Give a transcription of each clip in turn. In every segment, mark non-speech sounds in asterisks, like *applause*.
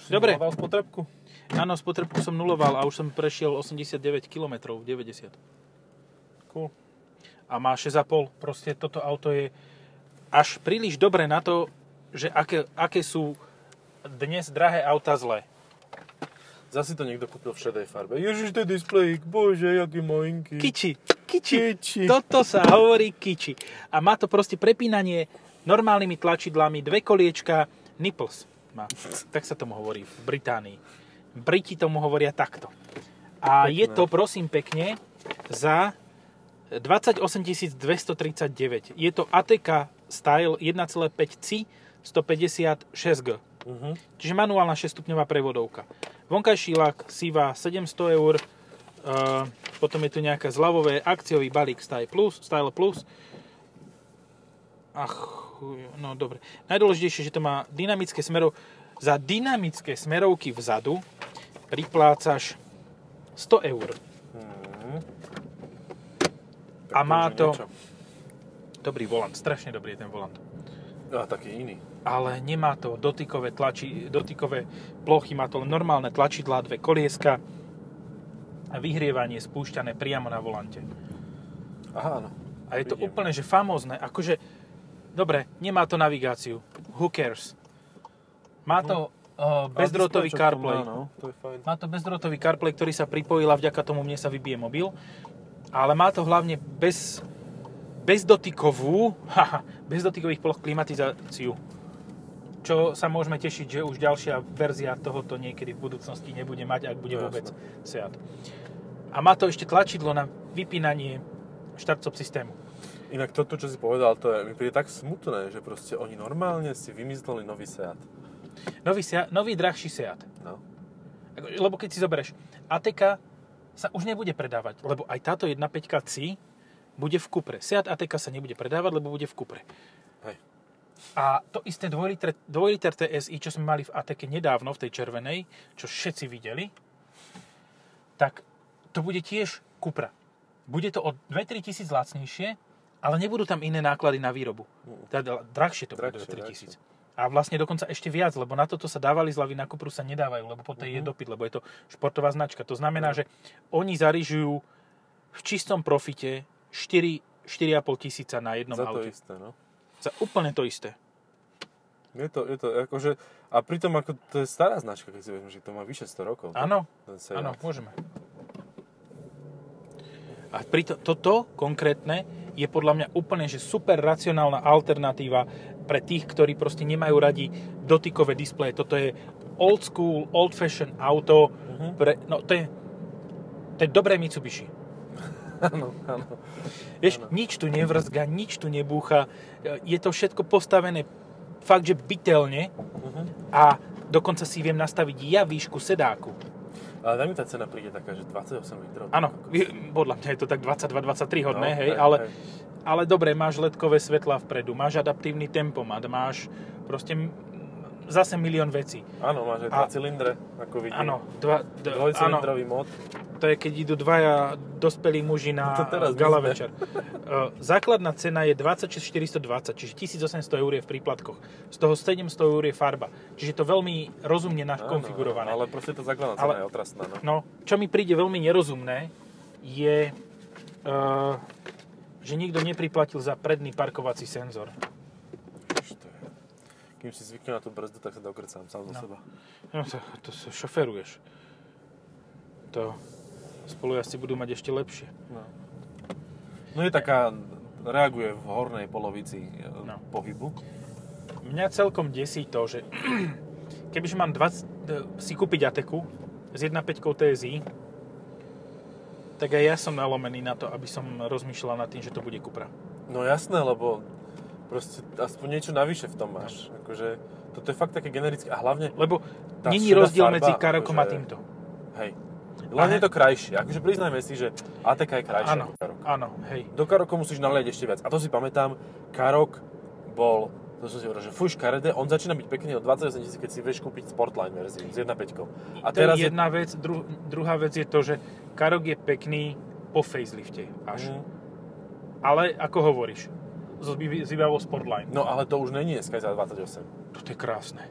Už si Dobre. nuloval spotrebku? Áno, spotrebku som nuloval a už som prešiel 89 km, 90. Cool. A má 6,5. Proste toto auto je až príliš dobré na to, že aké, aké sú dnes drahé auta zlé. Zasi to niekto kúpil v šedej farbe. Ježiš, to je displejík, bože, jaký malinký. Kiči, kiči. Kiči. Toto sa hovorí kiči. A má to proste prepínanie normálnymi tlačidlami, dve koliečka, nipples má. Tak sa tomu hovorí v Británii. Briti tomu hovoria takto. A Pekné. je to, prosím pekne, za 28 239. Je to ATK Style 1,5 C 156G. Uh-huh. Čiže manuálna 6-stupňová prevodovka. Vonkajší lak Siva 700 eur, uh, potom je tu nejaké zľavové akciový balík Style Plus, Style Plus. Ach, chuj, no dobre. Najdôležitejšie, že to má dynamické smerov. Za dynamické smerovky vzadu priplácaš 100 eur. Mhm. A má to- niečo. Dobrý volant, strašne dobrý je ten volant. A taký iný. ale nemá to dotykové, tlači, dotykové plochy, má to len normálne tlačidlá, dve kolieska a vyhrievanie spúšťané priamo na volante. Aha, áno. A je to Vidím. úplne, že famózne, akože, dobre, nemá to navigáciu, who cares. Má to uh, čo CarPlay. má, no, to je fajn. Má to bezdrôtový CarPlay, ktorý sa pripojil a vďaka tomu mne sa vybije mobil. Ale má to hlavne bez, bezdotykovú, *laughs* haha, bezdotykových ploch klimatizáciu. Čo sa môžeme tešiť, že už ďalšia verzia tohoto niekedy v budúcnosti nebude mať, ak bude No, vôbec. Seat. A má to ešte tlačidlo na vypínanie štart-stop systému. Inak toto, čo si povedal, to je, mi príde tak smutné, že proste oni normálne si vymysleli nový Seat. Nový, Seat, nový drahší Seat. No. Lebo keď si zoberieš, ATK sa už nebude predávať, lebo aj táto 1.5 C bude v Cupre. Seat ATK sa nebude predávať, lebo bude v Cupre. Hej. A to isté 2 liter, 2 liter TSI, čo sme mali v ATK nedávno, v tej červenej, čo všetci videli, tak to bude tiež Cupra. Bude to o 2-3 tisíc lacnejšie, ale nebudú tam iné náklady na výrobu. Teda drahšie to bude Drahšie, 2-3 tisíc. A vlastne dokonca ešte viac, lebo na toto sa dávali zľavy, na Cupru sa nedávajú, lebo po tej je dopyt, lebo je to športová značka. To znamená, že oni zarižujú v čistom profite 4, 4,5 tisíca na jednom Za to aute. isté, no. Za úplne to isté. Je to, je to akože, a pritom ako to je stará značka, keď si vezmeš, že to má vyše 100 rokov. Áno, áno, môžeme. A pritom toto konkrétne je podľa mňa úplne že super racionálna alternatíva pre tých, ktorí proste nemajú radi dotykové displeje. Toto je old school, old fashion auto. Mhm. Pre, no to je, to je dobré Mitsubishi. *laughs* Áno, áno. Vieš, nič tu nevrzga, nič tu nebúcha. Je to všetko postavené fakt, že bytelne Mhm. a dokonca si viem nastaviť ja výšku sedáku. Ale daj mi tá cena príde taká, že 28 litrov. Áno, podľa mňa je to tak 22-23 hodné, No, hej, hej, ale, hej. ale dobre, máš ledkové svetlá vpredu, máš adaptívny tempomat, máš proste zase milión vecí. Áno, máš aj A- dva cylindre, ako vidím. Áno, dva, d- Dvojcylindrový mod. to je keď idú dvaja dospelí muži na To teraz gala večer. *laughs* E, Základná cena je 26 420, čiže 1800 eur je v príplatkoch. Z toho 700 eur je farba. Čiže je to veľmi rozumne Áno, nakonfigurované. Ale proste tá základná cena Ale- je otrasná, no. No, čo mi príde veľmi nerozumné, je, uh, že nikto nepriplatil za predný parkovací senzor. Kým si zvykne na tú brzdu, tak sa dokrcám sám No. seba. No, to, to sa šoferuješ. To spolujazci budú mať ešte lepšie. No. no je taká, reaguje v hornej polovici No. no. pohybu. Mňa celkom desí to, že *clears throat* kebyže mám 20, e, si kúpiť Ateku s 1.5 TSI, tak aj ja som nalomený na to, aby som rozmýšľal nad tým, že to bude Cupra. No jasné, lebo proste aspoň niečo navyše v tom máš. Akože, toto je fakt také generické. A hlavne, Lebo není rozdiel farba, medzi Karokom a akože- týmto. hej. Len A- je to krajšie. Akože priznajme si, že ATK je krajšia Áno, ako Karok. áno, hej. Do Karoku musíš naliať ešte viac. A to si pamätám, Karok bol, to som si hovoril, že fuj škaredé, on začína byť pekný od 28 000, keď si vieš kúpiť Sportline verziu s 1.5. A to teraz je jedna vec. Dru, druhá vec je to, že Karok je pekný po facelifte až. Mm. Ale ako hovoríš, s výbavou Sportline. No ale to už není dneska za 28. To je krásne.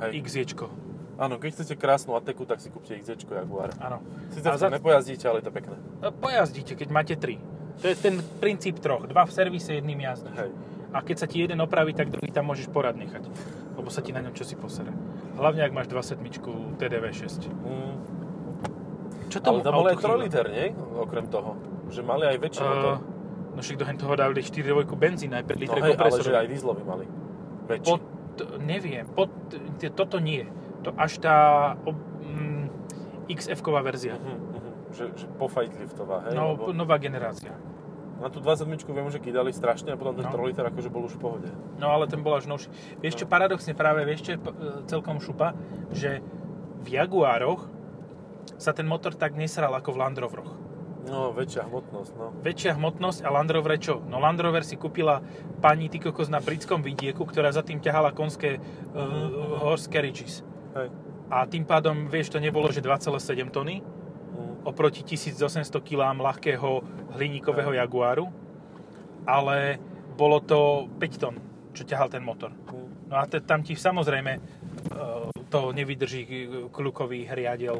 Hej. XJčko. Áno, keď chcete krásnu Ateku, tak si kúpte XZ Jaguar. Áno. Sice A za- nepojazdíte, ale je to pekné. No, Pojazdíte, keď máte tri. To je ten princíp troch. Dva v servise, jedným jazdíš. Hej. A keď sa ti jeden opraví, tak druhý tam môžeš porad nechať. Lebo sa ti na ňom čosi posere. Hlavne, ak máš 27 TDV6. Mm, Čo ale to bol aj autu 3 chýba? liter, nie? Okrem toho. Že mali aj väčší Uh, motor. No však do toho dali 4 dvojku benzín, aj 5 No litre hej, ale že aj dieselový mali. Väčší. Pod, neviem, pod, toto nie. To až tá ob, mm, XF-ková verzia. Mhm, mhm. Že, že pofajtliftová, hej? No, Lebo nová generácia. na tú 27 viem, že kydali strašne a potom ten No. 3 liter akože bol už v pohode. No ale ten bol až novší. Vieš čo, paradoxne práve, vieš čo je celkom šupa, že v Jaguároch sa ten motor tak nesral ako v Land Roveroch. No, väčšia hmotnosť, no. Väčšia hmotnosť a Land Rover čo? No Land Rover si kúpila pani ty kokos na britskom vidieku, ktorá za tým ťahala konské uh, horse carriages. Hej. A tým pádom, vieš, to nebolo, že 2,7 tony Mm. oproti 1800 kg ľahkého hliníkového Jaguaru, ale bolo to 5 tón, čo ťahal ten motor. Mm. No a te, tam ti samozrejme e, to nevydrží kľukový hriadiel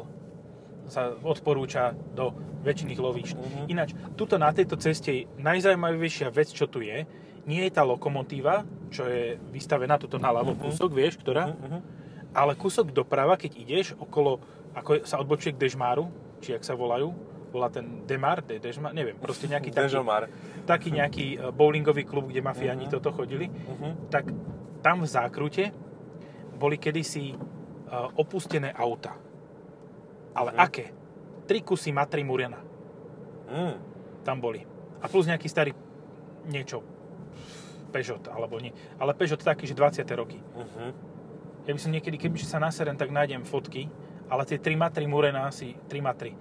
sa odporúča do väčšiných lovíšť. Mhm. Ináč, tuto na tejto ceste najzaujímavejšia vec, čo tu je, nie je tá lokomotíva, čo je vystavená tuto na ľavo Mhm. kúsok, vieš, ktorá, mhm. ale kúsok doprava, keď ideš okolo, ako sa odbočuje k Dežmáru, či jak sa volajú, volá ten Demar, De, Dežmar, neviem, proste nejaký taký, Dežomar. taký nejaký e, bowlingový klub, kde mafiáni Mhm. toto chodili, Mhm. tak tam v zákrute boli kedysi e, opustené auta. Ale Mhm. aké? Tri kusy Matry Murena Mm. tam boli. A plus nejaký starý niečo. Peugeot, alebo nie. Ale Peugeot taký, že 20. roky. Mhm. Ja by som niekedy, keby sa naserem, tak nájdem fotky, ale tie 3 matry Murena si, 3 matry,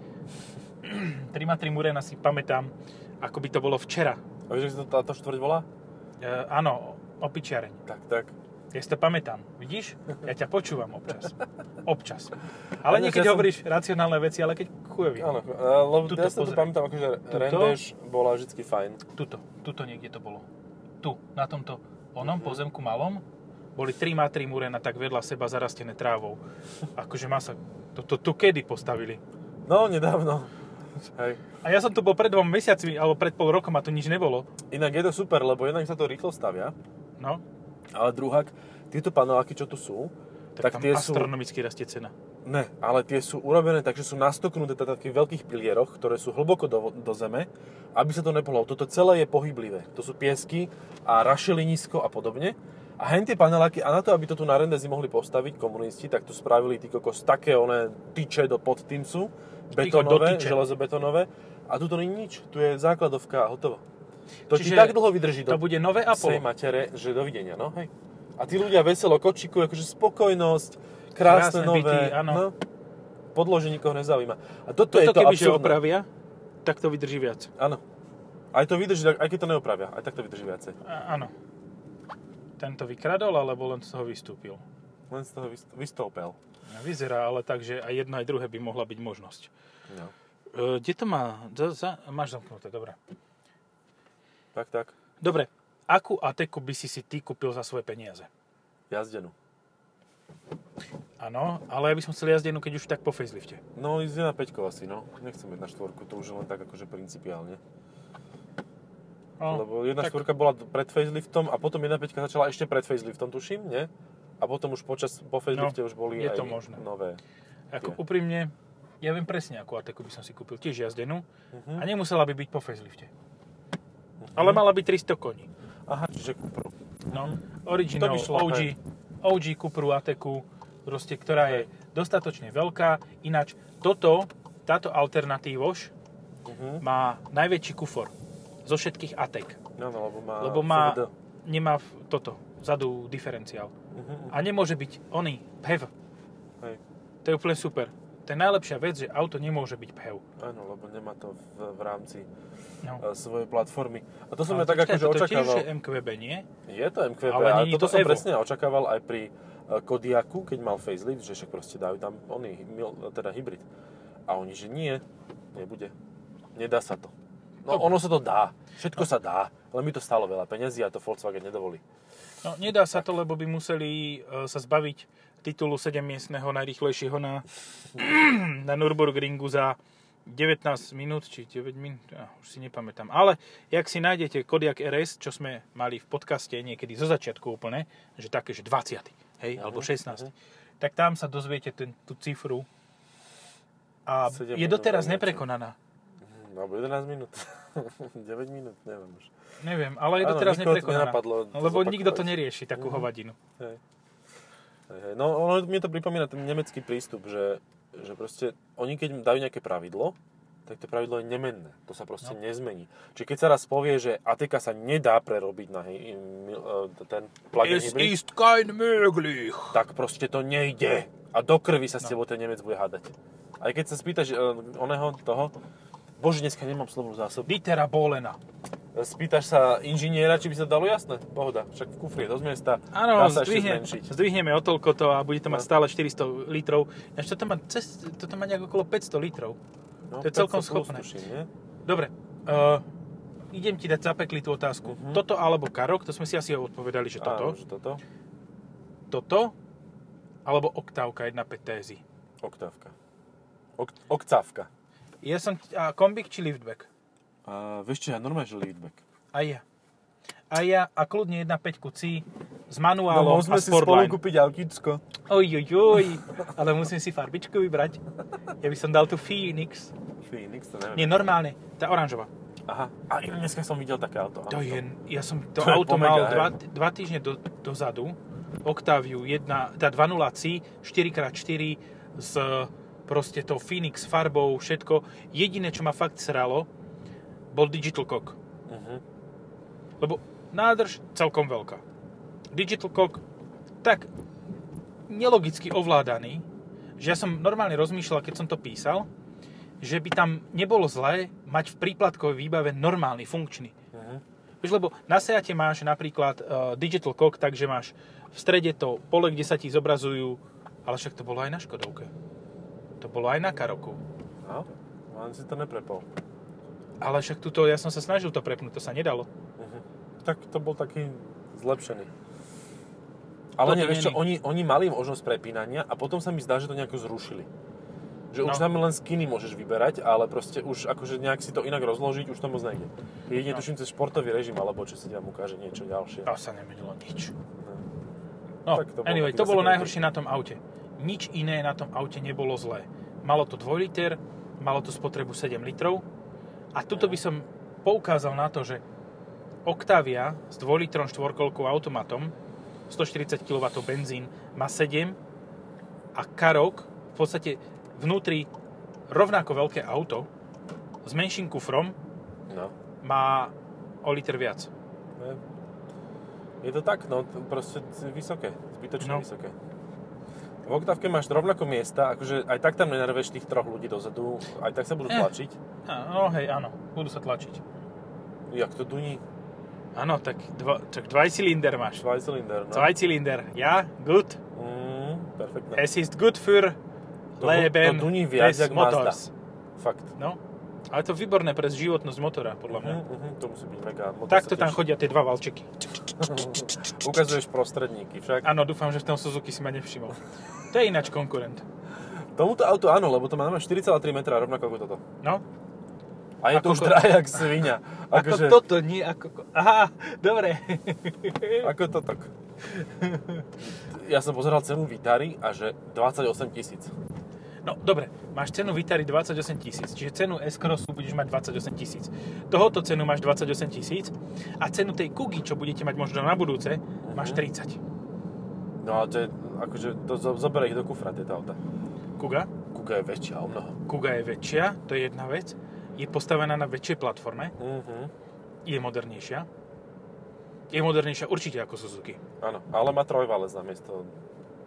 3 matry Murena si pamätám, ako by to bolo včera. A vieš, ako sa to táto štvrť volá? E, áno, opičiareň. Tak, tak. Ja si to pamätám. Vidíš? Ja ťa počúvam občas. Občas. *laughs* Ale Ale niekedy ja som- hovoríš racionálne veci, ale keď chujovi. Áno, lebo Tuto ja si to pamätám, akože Rendeš bola vždy fajn. Tuto, tuto niekde to bolo. Tu, na tomto onom pozemku malom, boli tri matry Murena tak vedľa seba zarastené trávou. Akože masa. To, to tu kedy postavili? No, nedávno. Hej. A ja som tu bol pred dvom mesiacmi, alebo pred pol rokom a tu nič nebolo. Inak je to super, lebo jednak sa to rýchlo stavia, No, ale druhák, tieto paneláky, čo tu sú, tak, tak, tie sú... astronomicky rastie cena. Ne, ale tie sú urobené tak, že sú nastoknuté na takých veľkých pilieroch, ktoré sú hlboko do, do zeme, aby sa to nepohlo. Toto celé je pohyblivé. To sú piesky a rašelinisko a podobne. A hen tie paneláky, a na to, aby to tu na Rendezi mohli postaviť komunisti, tak tu spravili tí kokos také oné tyče do pod tým sú, Ticho, betonové, železobetonové. A tu to nie nič. Tu je základovka a hotovo. To ti Čiže tak dlho vydrží To do bude nové Apollo. matere, že dovidenia, no hej. A tí ľudia veselo kočikujú, akože spokojnosť, krásne, Krásne nové, byty, áno. no, podlože nikoho nezaujíma. A toto, Toto je to absurdné. opravia, tak to vydrží viac. Áno. Aj to vydrží, aj keď to neopravia, aj tak to vydrží viacej. A, áno. Tento vykradol, alebo len z toho vystúpil? Len z toho vyst- vystoupel. Vyzerá ale tak, že aj jedno, aj druhé by mohla byť možnosť. No. E, kde to má? Za, za, máš zamknuté, dobre. Tak, tak. Dobre, akú Ateku by si si ty kúpil za svoje peniaze? Jazdenú. Áno, ale ja by som chcel jazdenú, keď už tak po facelifte. No, ísť na 5 asi, no. Nechcem ísť na štvorku, to už len tak akože principiálne. No, Lebo jedna tak- štvorka bola pred faceliftom a potom jedna 5 začala ešte pred faceliftom, tuším, nie? A potom už počas, po facelifte už boli No, je aj to možné. nové. Ako tie. úprimne, ja viem presne, akú Ateku by som si kúpil. Tiež jazdenú. Mhm. A nemusela by byť po facelifte. Ale mala by 300 koní. Aha, čiže Cupru. No, original To by šlo, OG, hej. OG Cupru Ateku, proste, ktorá je dostatočne veľká. Ináč, toto, táto alternatívoš Mhm. má najväčší kufor zo všetkých Atek. No, no, lebo má... Lebo má, FVD. nemá toto, vzadu diferenciál. Mhm. A nemôže byť oný, PHEV. Hej. To je úplne super. To je najlepšia vec, že auto nemôže byť PHEV. Áno, lebo nemá to v, v rámci No. e, svojej platformy. A to som ja tak akože očakával. tiež je MQB, nie? Je to MQB, Ale není toto to som Evo. presne očakával aj pri e, Kodiaku, keď mal facelift, že však proste dajú tam oný, teda hybrid. A oni, že nie, nebude. Nedá sa to. No Dobre. ono sa to dá, všetko sa dá, ale mi to stalo veľa peniazí a to Volkswagen nedovolí. No, nedá sa to, lebo by museli e, sa zbaviť titulu 7-miestneho najrýchlejšieho na, *clears throat* na Nürburgringu za 19 minút, či 9 minút, ja, už si nepamätám. Ale jak si nájdete Kodiak RS, čo sme mali v podcaste niekedy zo začiatku úplne, že také, že 20, hej, uh-huh, alebo 16, uh-huh. tak tam sa dozviete ten, tú cifru a je doteraz neprekonaná. Mhm, alebo 11 minút. *laughs* 9 minút, neviem už. Neviem, ale je doteraz neprekonaná. Lebo nikto to nerieši, takú uh-huh. hovadinu. Hej. Hej, no ono mi to pripomína ten nemecký prístup, že že proste oni keď dajú nejaké pravidlo, tak to pravidlo je nemenné. To sa proste no. nezmení. Čiže keď sa raz povie, že ATK sa nedá prerobiť na e, ten plug-in Es hybrid, ist kein möglich. tak proste to nejde. A do krvi sa s no. tebou ten Nemec bude hádať. Aj keď sa spýtaš uh, oného toho, bože, dneska nemám slovnú zásobu. Ditera Bolena. Spýtaš sa inžiniera, či by sa dalo jasné? Pohoda, však v kufri je dosť miesta. Áno, zdvihne, zdvihneme o toľko to a bude to mať no. stále 400 litrov. Až toto má, cez, toto má nejak okolo 500 litrov. No, to je celkom schopné. Tuším? Dobre, uh, idem ti dať zapeklitú otázku. Uh-huh. Toto alebo Karok, to sme si asi odpovedali, že toto. Áno, že toto. Toto alebo Oktávka 1.5 TSI? Oktávka. Ok- oktávka. Ja som, a kombik či liftback? A vieš čo, ja normálne, že liftback. A ja. A ja, a kľudne 1.5 C s manuálom no, a si spolu kúpiť autíčko. Oj, oj, oj, ale musím si farbičku vybrať. Ja by som dal tu Phoenix. Phoenix, to neviem. Nie, normálne, tá oranžová. Aha, a dneska som videl také auto. To je, ja som to, *laughs* to auto mal dva, dva týždne do, dozadu. Octaviu, jedna, tá 2.0 C, 4x4 s proste tou Phoenix farbou, všetko. Jediné, čo ma fakt sralo, bol Digital Cock. Uh-huh. Lebo nádrž celkom veľká. Digital Cock tak nelogicky ovládaný, že ja som normálne rozmýšľal, keď som to písal, že by tam nebolo zlé mať v príplatkovej výbave normálny, funkčný. Uh-huh. Lebo na Seate máš napríklad uh, Digital Cock, takže máš v strede to pole, kde sa ti zobrazujú, ale však to bolo aj na Škodovke. To bolo aj na Karoku. No, len si to neprepol. Ale však tuto, ja som sa snažil to prepnúť, to sa nedalo. Uh-huh. Tak to bol taký zlepšený. Ale nie, vieš čo, oni, oni mali možnosť prepínania a potom sa mi zdá, že to nejako zrušili. Že no. už tam len skiny môžeš vyberať, ale proste už akože nejak si to inak rozložiť, už to moc nejde. Jedine no. tuším cez športový režim, alebo čo si tam ukáže niečo ďalšie. To sa nemenilo nič. No, no tak to anyway, to bolo najhoršie na tom aute. Nič iné na tom aute nebolo zlé. Malo to 2 liter, malo to spotrebu 7 litrov, a tuto by som poukázal na to, že Octavia s 2 litrom štvorkolkou automatom, 140 kW benzín, má 7 a Karok v podstate vnútri rovnako veľké auto s menším kufrom no. má o liter viac. Je to tak, no proste vysoké, zbytočne no. vysoké. V oktávke máš rovnako miesta, akože aj tak tam nenarveš tých troch ľudí dozadu, aj tak sa budú eh. tlačiť. No hej, áno, budú sa tlačiť. Jak to duní? Áno, tak, dva, tak dvajcylinder máš. Dvajcylinder, no. Dvajcylinder, ja, gut. Mm, perfektne. Es ist gut für to, Leben to duní viac, jak Motors. Fakt. No, ale to výborné pre životnosť motora, podľa mňa. Uh-huh, to musí byť mega. Motor Takto tam chodia tie dva valčeky. *laughs* Ukazuješ prostredníky však. Áno, dúfam, že v tom Suzuki si ma nevšimol. To je ináč konkurent. Tomuto auto áno, lebo to má 4,3 metra, rovnako ako toto. No. A je ako to už drahé jak svinia. *laughs* Ako, ako že... toto, nie ako... Aha, dobre. *laughs* ako toto. Ja som pozeral cenu Vitary a že 28 tisíc. No, dobre, máš cenu Vitary 28 tisíc, čiže cenu S-Crossu budeš mať 28 tisíc. Tohoto cenu máš 28 tisíc a cenu tej Kugy, čo budete mať možno na budúce, mm-hmm. máš 30. No a to je, akože, to zoberie ich do kufra, tieto auta. Kuga? Kuga je väčšia o mnoho. Kuga je väčšia, to je jedna vec. Je postavená na väčšej platforme. Mm-hmm. Je modernejšia. Je modernejšia určite ako Suzuki. Áno, ale má trojvalec namiesto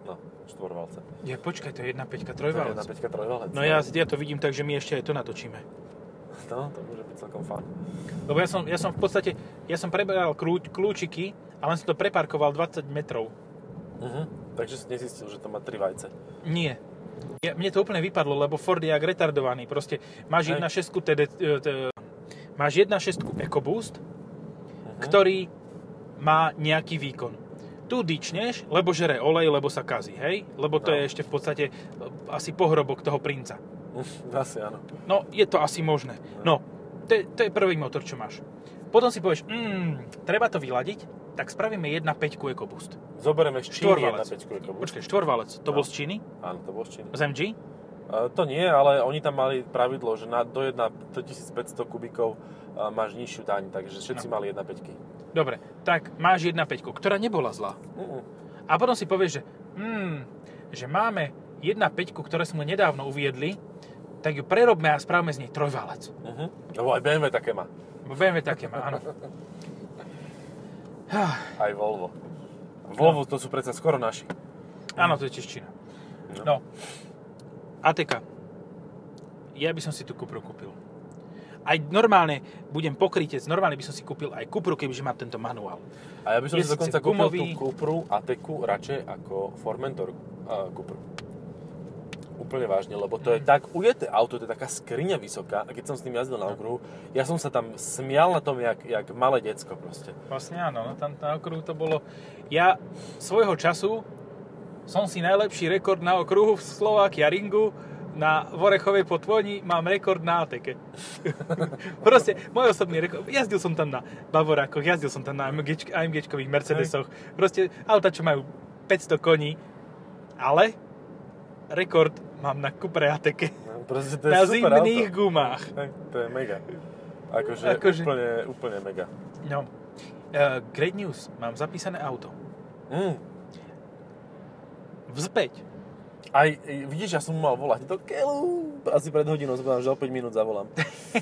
No, štvorvalce. Ja, počkaj, to je 1.5 trojvalec. 1.5 trojvalec. No ja, ja to vidím tak, že my ešte aj to natočíme. *laughs* No, to môže byť celkom fun. Lebo ja som, ja som v podstate, ja som preberal kľúč, kľúčiky a len som to preparkoval 20 metrov. Uh-huh. Takže si nezistil, že to má 3 vajce. Nie. Ja, mne to úplne vypadlo, lebo Ford je jak retardovaný. Proste máš 1.6 TD, TD, máš 1.6 EcoBoost, uh-huh. ktorý má nejaký výkon Tu dyčneš, lebo žere olej, lebo sa kazí, hej? Lebo to No. je ešte v podstate e, asi pohrobok toho princa. Asi áno. No, je to asi možné. No, to je, to je prvý motor, čo máš. Potom si povieš, mm, treba to vyladiť, tak spravíme 1.5 EcoBoost. Zoberieme z Číny Štvorvalec. 1.5 EcoBoost. Počkaj, štvorvalec. To No. bol z Číny? Áno, to bol z Číny. Z MG? Uh, to nie, ale oni tam mali pravidlo, že na, do 1 do 1500 kubíkov uh, máš nižšiu daň, takže všetci No. mali 1.5. Dobre, tak máš 1.5, ktorá nebola zlá. Uh-uh. A potom si povieš, že, hmm, že máme 1.5, ktoré sme nedávno uviedli, tak ju prerobme a spravme z nej trojvalec. Uh-huh. Lebo aj BMW také má. BMW také má, áno. *laughs* Aj Volvo. Volvo to sú predsa skoro naši. Áno, to je tiež Čína. No. ATK. Ja by som si tú Cupru kúpil. Aj normálne budem pokrytec, normálne by som si kúpil aj Cupru, kebyže mám tento manuál. A ja by som Je si dokonca kúpil gumový. tú Cupru Ateku radšej ako Formentor uh, Cupru. Úplne vážne, lebo to je tak ujeté auto, to je taká skriňa vysoká a keď som s tým jazdil na okruhu, ja som sa tam smial na tom, jak, jak malé decko proste. Vlastne áno, no, tam na okruhu to bolo... Ja svojho času som si najlepší rekord na okruhu v Slovakia Ringu na Vorechovej potvoni mám rekord na ATK. *laughs* Proste, môj osobný rekord. Jazdil som tam na Bavorákoch, jazdil som tam na AMG, AMGčkových Mercedesoch. Proste auta, čo majú 500 koní. Ale rekord mám na Cupre ATK. No, proste to je Na zimných auto. gumách. Hej, To je mega. Akože, Akože- Úplne, úplne mega. No. Uh, great news. Mám zapísané auto. Mm. Vzpäť. Aj, e, vidíš, ja som mal volať do keľu. Asi pred hodinou som že o 5 minút zavolám.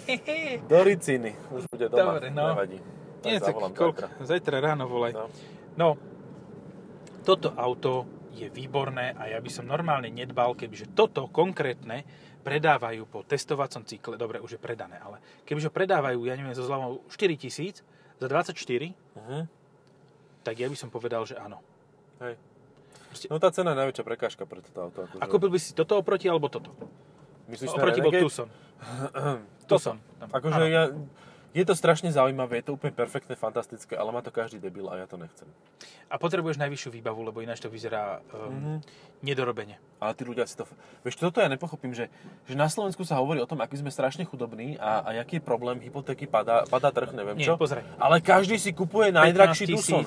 *laughs* Do Riciny. Už bude doma. Dobre, no. Nevadí. Tak Nie, tak zajtra. Zajtra ráno volaj. No. No, toto auto je výborné a ja by som normálne nedbal, kebyže toto konkrétne predávajú po testovacom cykle, dobre, už je predané, ale kebyže predávajú, ja neviem, so zľavou 4000 za 24, Mhm. tak ja by som povedal, že áno. Hej. Proste- No tá cena je najväčšia prekážka pre toto auto. Akože. A kúpil by si toto oproti, alebo toto? Myslíš oproti bol? *clears throat* Tucson. Tucson. Akože ja, je to strašne zaujímavé, je to úplne perfektné, fantastické, ale má to každý debil a ja to nechcem. A potrebuješ najvyššiu výbavu, lebo ináč to vyzerá um, Mhm. nedorobene. Ale tí ľudia si to... Vieš, toto ja nepochopím, že, že na Slovensku sa hovorí o tom, aký sme strašne chudobní a, a aký je problém, hypotéky padá, padá trh, neviem Nie, čo. pozraj. Ale každý si kupuje najdrahší 15 Tucson.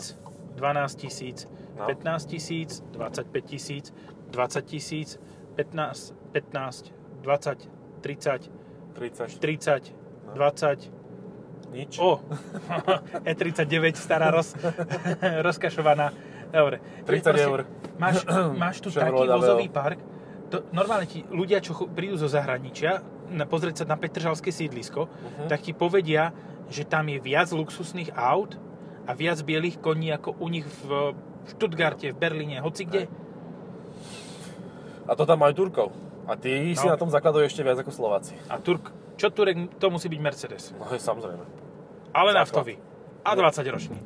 Tisíc, 12 tisíc, No. 15 tisíc, 25 tisíc, 20 tisíc, 15, 15, 20, 30, 30, 30, No. 20, nič. o, *laughs* E39 stará roz, *laughs* rozkašovaná. Dobre. 30 Proste eur. Máš, *clears throat* máš tu taký vozový park, to, normálne ti ľudia, čo prídu zo zahraničia, na, pozrieť sa na Petržalské sídlisko, Mhm. tak ti povedia, že tam je viac luxusných aut a viac bielých koní ako u nich v Stuttgarte, v Berlíne, hoci kde. A to tam majú Turkov. A tí si No. na tom zakladajú ešte viac ako Slováci. A Turk, čo Turek, to musí byť Mercedes. No je samozrejme. Ale Základ. naftový. A 20 ročný.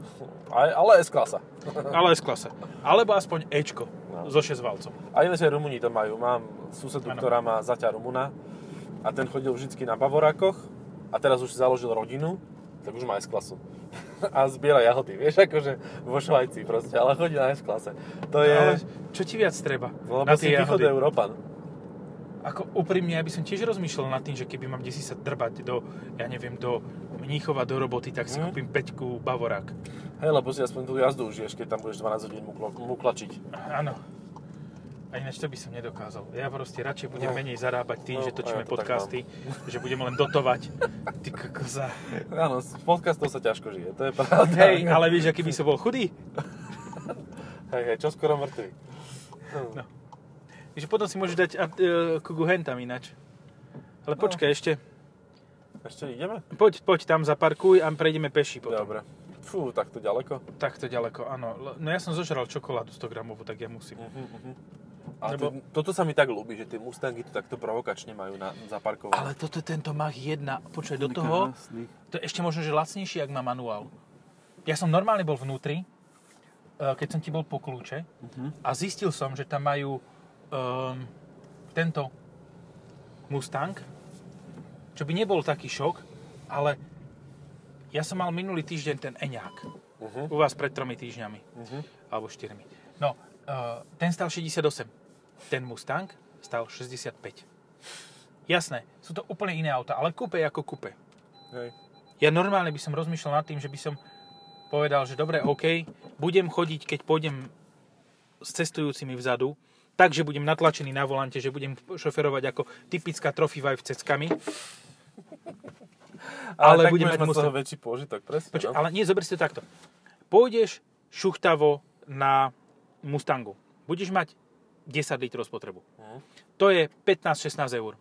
Ale S-klasa. *laughs* Ale S-klasa. Alebo aspoň Ečko No. so 6 valcom. A ináč aj Rumúni to majú. Mám susedu, Áno. ktorá má zaťa Rumuna a ten chodil vždycky na Bavorákoch a teraz už si založil rodinu, tak už má S-klasu. *laughs* a zbiera jahody, vieš, akože vo Švajci proste, ale chodí na S-klase. To je... Ale čo ti viac treba? Lebo na si východ? Európan. Ako úprimne, ja by som tiež rozmýšľal nad tým, že keby mám kde si sa drbať do, ja neviem, do Mníchova, do roboty, tak si Mhm. kúpim peťku Bavorák. Hej, lebo si aspoň tú jazdu užiješ, keď tam budeš 12 hodín muklo, muklačiť. Áno. A ináč to by som nedokázal. Ja proste radšej budem No. menej zarábať tým, No, že točíme ja to podcasty, *laughs* že budeme len dotovať. Ty kokoza. Áno, z podcastov sa ťažko žije, to je pravda. Hej, ale vieš, aký by som bol chudý? Hej, hej, čo skoro mŕtvy. No. Takže potom si môžeš dať uh, kugu hentam ináč. Ale No. počkaj ešte. Ešte ideme? Poď, poď tam zaparkuj a prejdeme peši potom. Dobre. Fú, takto ďaleko. Takto ďaleko, áno. No ja som zožral čokoládu 100 gramovú, tak ja musím. Uh-huh, uh-huh. A Lebo- Lebo... toto sa mi tak ľúbi, že tie Mustangy to takto provokačne majú na zaparkované. Ale toto je tento Mach 1. Počkaj, do toho, Krásny. to je ešte možno, že lacnejšie, ak má manuál. Ja som normálne bol vnútri, eh, keď som ti bol po kľúče Uh-huh. a zistil som, že tam majú um, tento Mustang, čo by nebol taký šok, ale ja som mal minulý týždeň ten Eňák. Uh-huh. U vás pred tromi týždňami. Uh-huh. Alebo štyrmi. No, uh, ten stal 68. Ten Mustang stal 65. Jasné, sú to úplne iné auta, ale kúpe ako kúpe. Hej. Ja normálne by som rozmýšľal nad tým, že by som povedal, že dobre, OK, budem chodiť, keď pôjdem s cestujúcimi vzadu, takže budem natlačený na volante, že budem šoferovať ako typická trophy wife ceckami. Ale tak budem mať Mustang. väčší pôžitok, presne. Počuj, no. ale nie, zober si to takto. Pôjdeš šuchtavo na Mustangu. Budeš mať 10 litrov spotrebu. Mhm. To je 15-16 eur.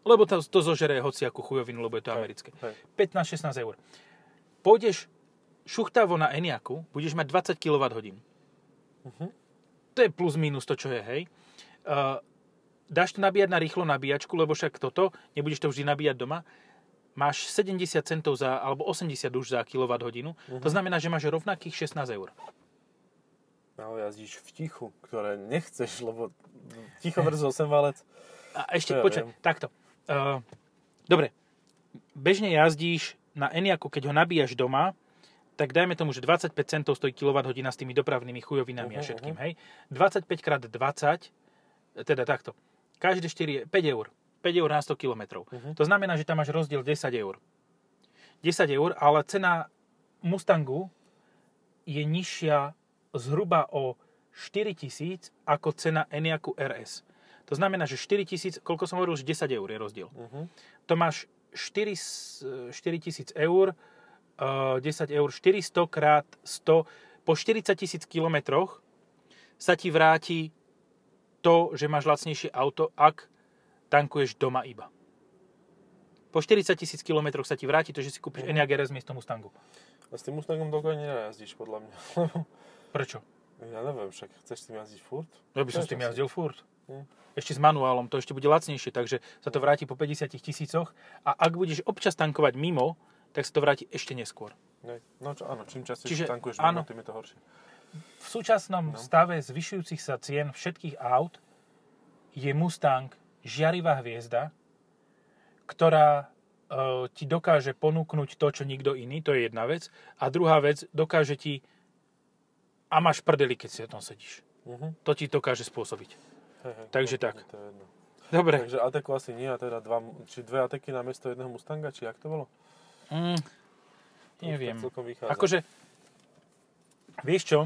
Lebo to, to zožere hociakú chujovinu, lebo je to americké. hej. 15-16 eur. Pôjdeš šuchtavo na Eniaku, budeš mať 20 kWh. Mhm. To je plus minus to, čo je, hej. Uh, dáš to nabíjať na rýchlo nabíjačku, lebo však toto, nebudeš to vždy nabíjať doma, máš 70 centov za, alebo 80 už za kWh. Mhm. To znamená, že máš rovnakých 16 eur. Ale jazdíš v tichu, ktoré nechceš, lebo ticho versus 8 valec. A ešte, ja počkaj, takto. Uh, dobre, bežne jazdíš na Eniaku, keď ho nabíjaš doma, tak dajme tomu, že 25 centov stojí kWh s tými dopravnými chujovinami a Mhm, všetkým, hej. 25 krát 20, teda takto. Každé 4 je 5 eur. 5 eur na 100 km. Mhm. To znamená, že tam máš rozdiel 10 eur. 10 eur, ale cena Mustangu je nižšia zhruba o 4000 ako cena Enyaqu RS. To znamená, že 4000, koľko som hovoril, že 10 eur je rozdiel. Uh-huh. To máš 4, s- 4000 eur, eh, 10 eur, 400 krát 100, po 40 tisíc kilometroch sa ti vráti to, že máš lacnejšie auto, ak tankuješ doma iba. Po 40 tisíc kilometroch sa ti vráti to, že si kúpiš Enyaq RS miesto Mustangu. A s tým Mustangom dokojne nejazdíš, podľa mňa. *laughs* Prečo? ja neviem, však chceš s tým jazdiť furt? Ja by som s tým jazdil furt. Hm. Ešte s manuálom, to ešte bude lacnejšie, takže sa to vráti po 50 tisícoch a ak budeš občas tankovať mimo, tak sa to vráti ešte neskôr. Nej. No čo, áno, čím častejšie Čiže tankuješ áno. mimo, tým je to horšie. V súčasnom No. stave zvyšujúcich sa cien všetkých aut je Mustang žiarivá hviezda, ktorá e, ti dokáže ponúknuť to, čo nikto iný, to je jedna vec. A druhá vec, dokáže ti a máš prdeli, keď si o tom sedíš. Uh-huh. To ti dokáže spôsobiť. Hej, hej, Takže tak. To je jedno. Dobre. Takže Ateku asi nie, a teda dva, či dve Ateky na miesto jedného Mustanga, či jak to bolo? Mm, To neviem. Akože, vieš čo?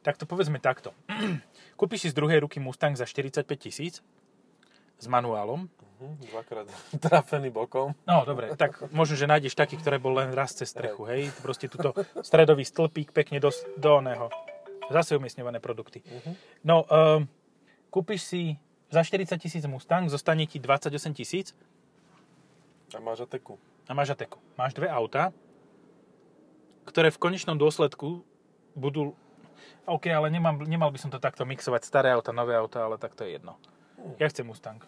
Tak to povedzme takto. *clears throat* Kúpiš si z druhej ruky Mustang za 45 tisíc s manuálom. Uh-huh. Dvakrát *laughs* trafený bokom. No, dobre, tak možno, že nájdeš taký, ktoré bol len raz cez strechu, hej? Proste túto stredový stĺpík pekne do, do oného. Zase umiestňované produkty. Uh-huh. No, um, kúpiš si za 40 tisíc Mustang, zostane ti 28 tisíc A máš Ateku. a máš Ateku. Máš dve auta, ktoré v konečnom dôsledku budú... OK, ale nemám, nemal by som to takto mixovať. Staré auta, nové auta, ale tak to je jedno. Ja chcem Mustang.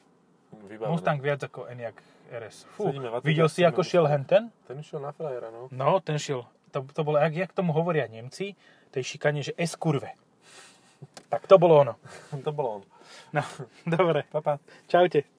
Vybavené. Mustang viac ako Enyaq RS. Fú, Sedíme videl si, ako šiel Mustang. henten? Ten išiel na frajera, no. No, ten šiel. To, to bolo, jak, jak tomu hovoria Nemci, tej šikane, že S-kurve. Tak to bolo ono. to bolo on. No, dobre. Papa. Čaute.